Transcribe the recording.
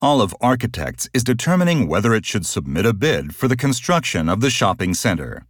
Olive Architects is determining whether it should submit a bid for the construction of the shopping center.